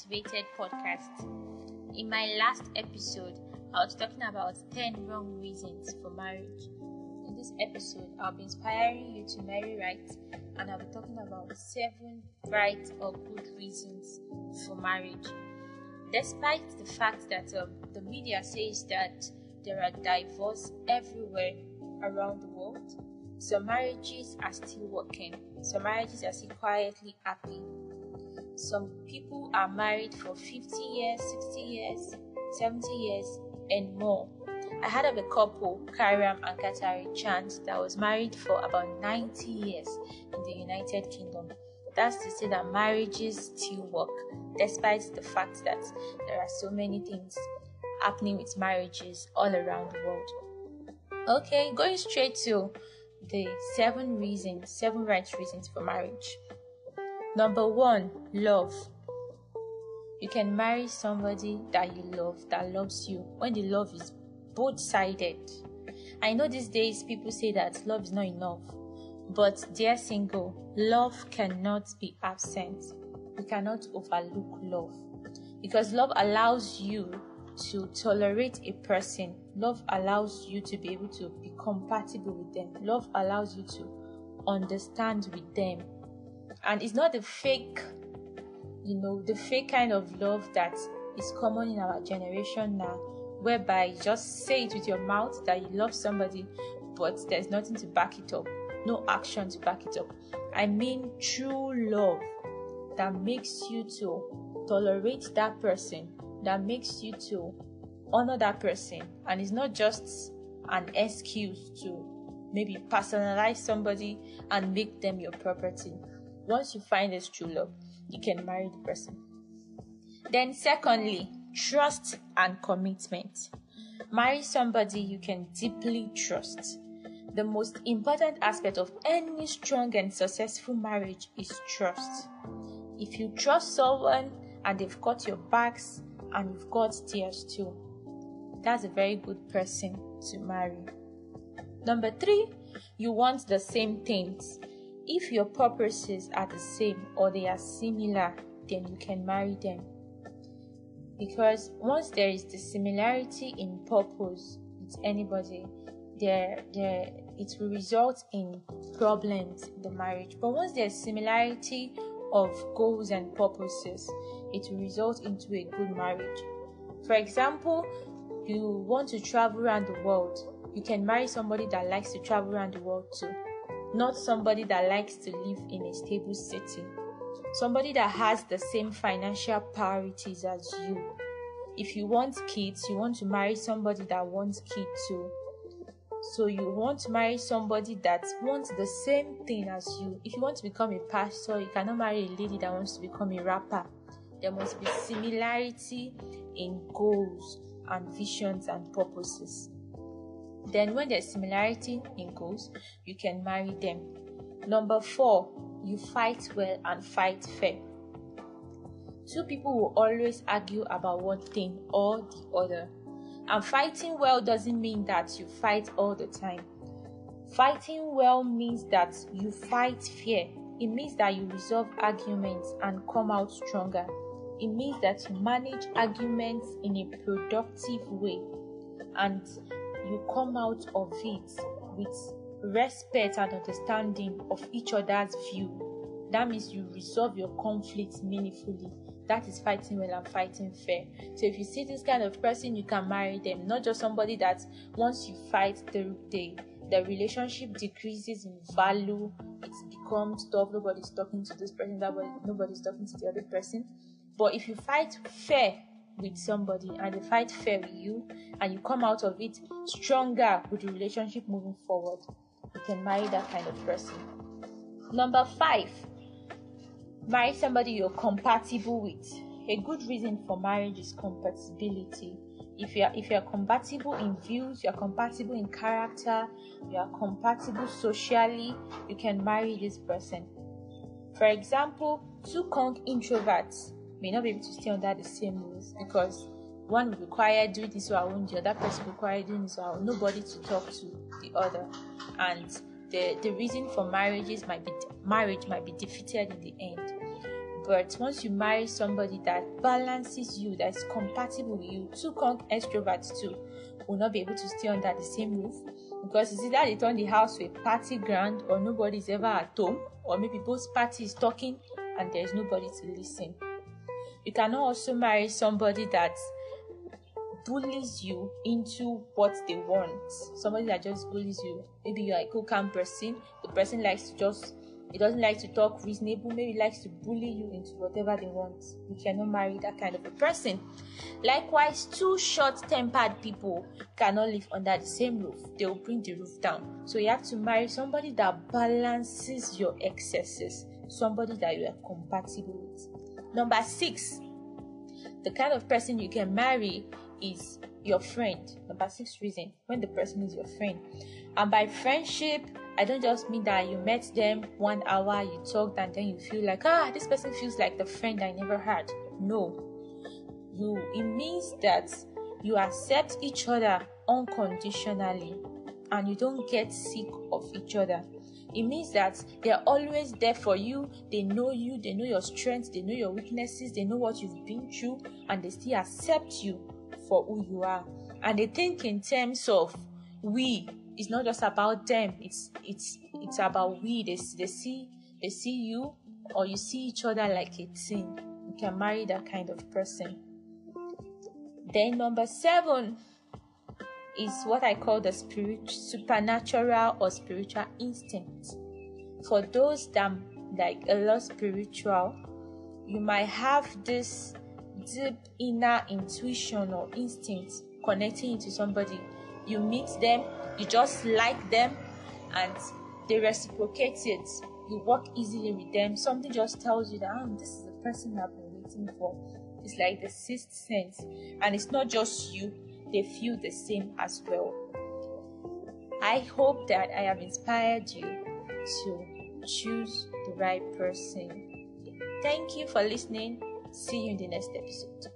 Activated podcast. In my last episode, I was talking about 10 wrong reasons for marriage. In this episode, I'll be inspiring you to marry right and I'll be talking about 7 right or good reasons for marriage. Despite the fact that um, the media says that there are divorce everywhere around the world, some marriages are still working, some marriages are still quietly happy some people are married for 50 years, 60 years, 70 years, and more. I heard of a couple, Karam and Kartari Chand, that was married for about 90 years in the United Kingdom. That's to say that marriages still work, despite the fact that there are so many things happening with marriages all around the world. Okay, going straight to the seven reasons, seven right reasons for marriage. Number one, love. You can marry somebody that you love, that loves you, when the love is both sided. I know these days people say that love is not enough, but dear single, love cannot be absent. You cannot overlook love because love allows you to tolerate a person. Love allows you to be able to be compatible with them. Love allows you to understand with them and it's not the fake you know the fake kind of love that is common in our generation now whereby you just say it with your mouth that you love somebody but there's nothing to back it up. No action to back it up. I mean true love that makes you to tolerate that person that makes you to honor that person. And it's not just an excuse to maybe personalize somebody and make them your property once you find this true love, you can marry the person. Then, secondly, trust and commitment. Marry somebody you can deeply trust. The most important aspect of any strong and successful marriage is trust. If you trust someone and they've got your backs and you've got theirs too, that's a very good person to marry. Number three, you want the same things. If your purposes are the same or they are similar, then you can marry them. Because once there is the similarity in purpose with anybody, there, there it will result in problems in the marriage. But once there's similarity of goals and purposes, it will result into a good marriage. For example, you want to travel around the world, you can marry somebody that likes to travel around the world too not somebody that likes to live in a stable city, somebody that has the same financial priorities as you. If you want kids, you want to marry somebody that wants kids too. So you want to marry somebody that wants the same thing as you. If you want to become a pastor, you cannot marry a lady that wants to become a rapper. There must be similarity in goals and visions and purposes. Then, when there's similarity in goals, you can marry them. Number four, you fight well and fight fair. Two people will always argue about one thing or the other. And fighting well doesn't mean that you fight all the time. Fighting well means that you fight fair. It means that you resolve arguments and come out stronger. It means that you manage arguments in a productive way. And you come out of it with respect and understanding of each other's view. That means you resolve your conflicts meaningfully. That is fighting well and fighting fair. So if you see this kind of person, you can marry them. Not just somebody that once you fight, the the, the relationship decreases in value. It becomes tough. Nobody's talking to this person. That nobody's talking to the other person. But if you fight fair, with somebody and they fight fair with you and you come out of it stronger with the relationship moving forward, you can marry that kind of person. Number five, marry somebody you're compatible with. A good reason for marriage is compatibility. If you are if you are compatible in views, you are compatible in character, you are compatible socially, you can marry this person. For example, two Kong introverts may not be able to stay under the same rules because one will require doing this our own, the other person will require doing this own, nobody to talk to the other. And the, the reason for marriages might be marriage might be defeated in the end. But once you marry somebody that balances you, that is compatible with you, two con- extroverts too will not be able to stay under the same roof because it's either they turn the house to a party ground or nobody's ever at home, or maybe both parties talking and there's nobody to listen. You cannot also marry somebody that bullies you into what they want. Somebody that just bullies you. Maybe you're a cool calm person. The person likes to just he doesn't like to talk reasonable, maybe likes to bully you into whatever they want. You cannot marry that kind of a person. Likewise, two short tempered people cannot live under the same roof, they will bring the roof down. So you have to marry somebody that balances your excesses, somebody that you are compatible with. Number six, the kind of person you can marry is your friend. Number six reason when the person is your friend. And by friendship, I don't just mean that you met them one hour, you talked, and then you feel like, ah, this person feels like the friend I never had. No. You it means that you accept each other unconditionally and you don't get sick of each other. It means that they're always there for you. They know you, they know your strengths, they know your weaknesses, they know what you've been through, and they still accept you for who you are. And they think in terms of we it's not just about them. It's it's it's about we. They, they see they see you or you see each other like a team. You can marry that kind of person. Then number seven is what i call the spirit supernatural or spiritual instinct for those that like a lot spiritual you might have this deep inner intuition or instinct connecting you to somebody you meet them you just like them and they reciprocate it. You work easily with them. Something just tells you that oh, this is the person I've been waiting for. It's like the sixth sense. And it's not just you, they feel the same as well. I hope that I have inspired you to choose the right person. Thank you for listening. See you in the next episode.